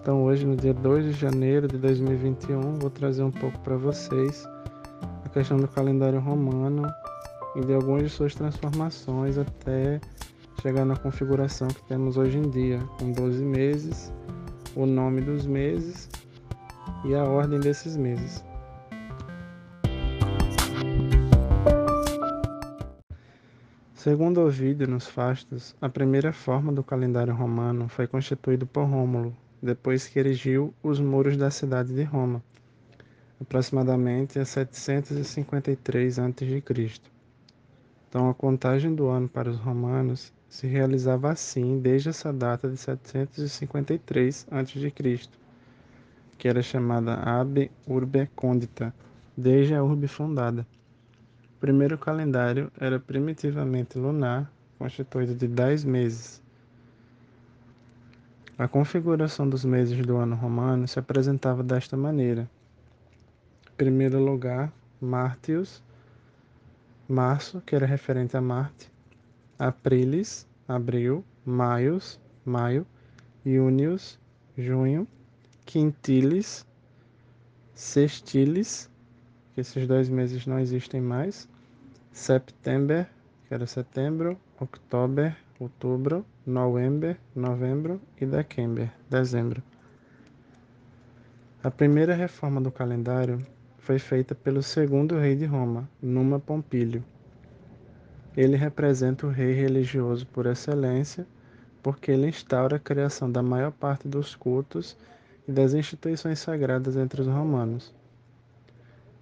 Então, hoje, no dia 2 de janeiro de 2021, vou trazer um pouco para vocês a questão do calendário romano e de algumas de suas transformações até chegar na configuração que temos hoje em dia, com 12 meses, o nome dos meses e a ordem desses meses. Segundo Ovídio nos Fastos, a primeira forma do calendário romano foi constituído por Rômulo, depois que erigiu os muros da cidade de Roma, aproximadamente a 753 a.C. Então, a contagem do ano para os romanos se realizava assim desde essa data de 753 a.C., que era chamada Ab Urbe Condita, desde a urbe fundada. O primeiro calendário era primitivamente lunar, constituído de dez meses. A configuração dos meses do ano romano se apresentava desta maneira. Em primeiro lugar, Martius, março, que era referente a Marte, Aprilis, abril, Maius, maio, Június, junho, Quintilis, Sextilis, que esses dois meses não existem mais, September, que era setembro, October, outubro, November, novembro e December, dezembro. A primeira reforma do calendário foi feita pelo segundo rei de Roma, Numa Pompílio. Ele representa o rei religioso por excelência, porque ele instaura a criação da maior parte dos cultos e das instituições sagradas entre os romanos.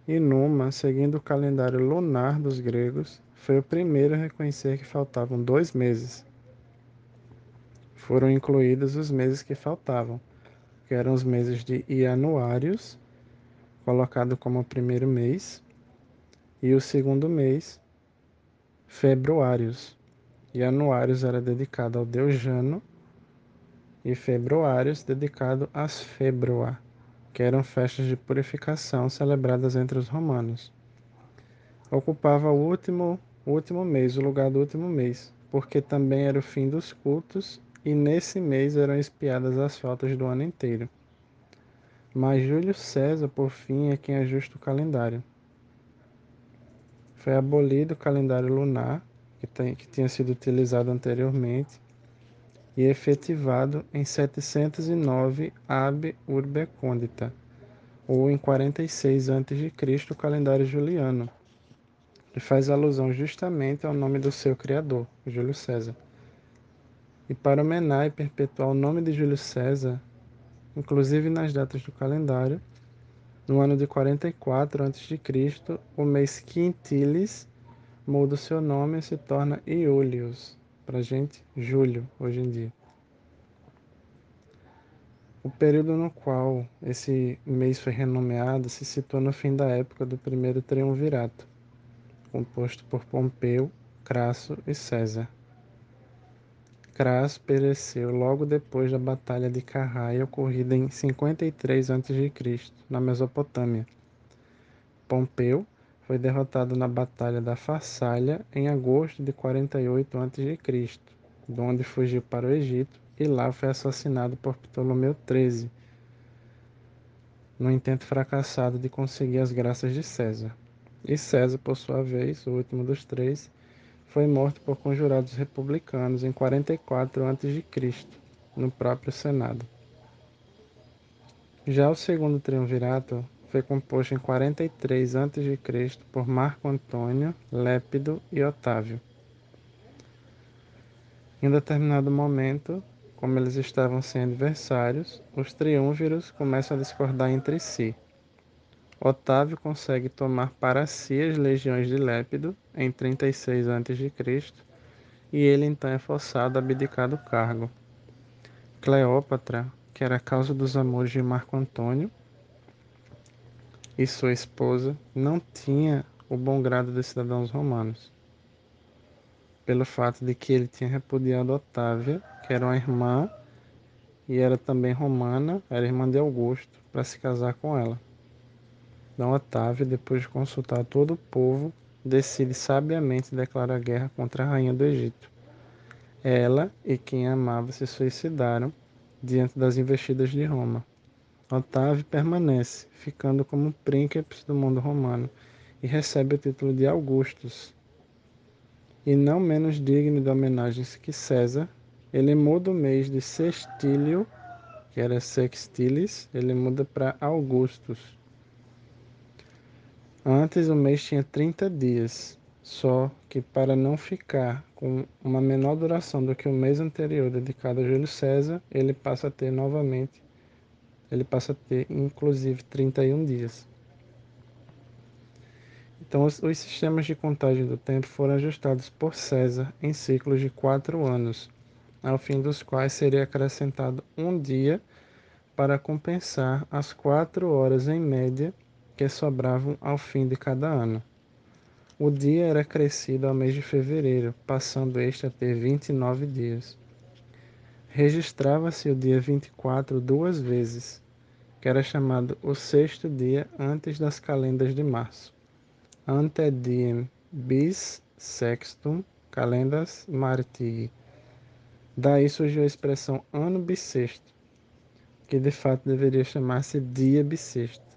E Numa, seguindo o calendário lunar dos gregos, foi o primeiro a reconhecer que faltavam dois meses. Foram incluídos os meses que faltavam, que eram os meses de Ianuários, colocado como o primeiro mês, e o segundo mês, Februários. Ianuários era dedicado ao deus Jano e Februários dedicado às Februa que eram festas de purificação celebradas entre os romanos. Ocupava o último, último mês, o lugar do último mês, porque também era o fim dos cultos e nesse mês eram espiadas as faltas do ano inteiro. Mas Júlio César, por fim, é quem ajusta o calendário. Foi abolido o calendário lunar, que, tem, que tinha sido utilizado anteriormente, e efetivado em 709 Ab Urbe Condita, ou em 46 a.C., o calendário juliano, que faz alusão justamente ao nome do seu criador, Júlio César. E para homenagear e perpetuar o nome de Júlio César, inclusive nas datas do calendário, no ano de 44 a.C., o mês Quintilis muda o seu nome e se torna Iulius, para gente, julho, hoje em dia. O período no qual esse mês foi renomeado se situa no fim da época do primeiro triunvirato, composto por Pompeu, Crasso e César. Crasso pereceu logo depois da Batalha de Carraia, ocorrida em 53 a.C., na Mesopotâmia. Pompeu foi derrotado na Batalha da Farsália em agosto de 48 a.C., de onde fugiu para o Egito e lá foi assassinado por Ptolomeu XIII, no intento fracassado de conseguir as graças de César. E César, por sua vez, o último dos três, foi morto por conjurados republicanos em 44 a.C., no próprio Senado. Já o segundo triunvirato foi composto em 43 a.C. por Marco Antônio, Lépido e Otávio. Em determinado momento, como eles estavam sem adversários, os triunviros começam a discordar entre si. Otávio consegue tomar para si as legiões de Lépido em 36 a.C. e ele então é forçado a abdicar do cargo. Cleópatra, que era a causa dos amores de Marco Antônio, e sua esposa não tinha o bom grado dos cidadãos romanos, pelo fato de que ele tinha repudiado Otávia, que era uma irmã e era também romana, era irmã de Augusto, para se casar com ela. Então Otávio, depois de consultar todo o povo, decide sabiamente declarar guerra contra a rainha do Egito. Ela e quem a amava se suicidaram diante das investidas de Roma. Otávio permanece, ficando como príncipe do mundo romano, e recebe o título de Augustus. E não menos digno de homenagens que César, ele muda o mês de Sextílio, que era Sextilis, ele muda para Augustus. Antes o mês tinha 30 dias, só que para não ficar com uma menor duração do que o mês anterior dedicado a Júlio César, ele passa a ter novamente, ele passa a ter inclusive 31 dias. Então, os, os sistemas de contagem do tempo foram ajustados por César em ciclos de quatro anos, ao fim dos quais seria acrescentado um dia para compensar as quatro horas em média que sobravam ao fim de cada ano. O dia era acrescido ao mês de fevereiro, passando este a ter 29 dias. Registrava-se o dia 24 duas vezes, que era chamado o sexto dia antes das calendas de março. Ante diem bis sextum calendas martii. Daí surgiu a expressão ano bissexto, que de fato deveria chamar-se dia bissexto.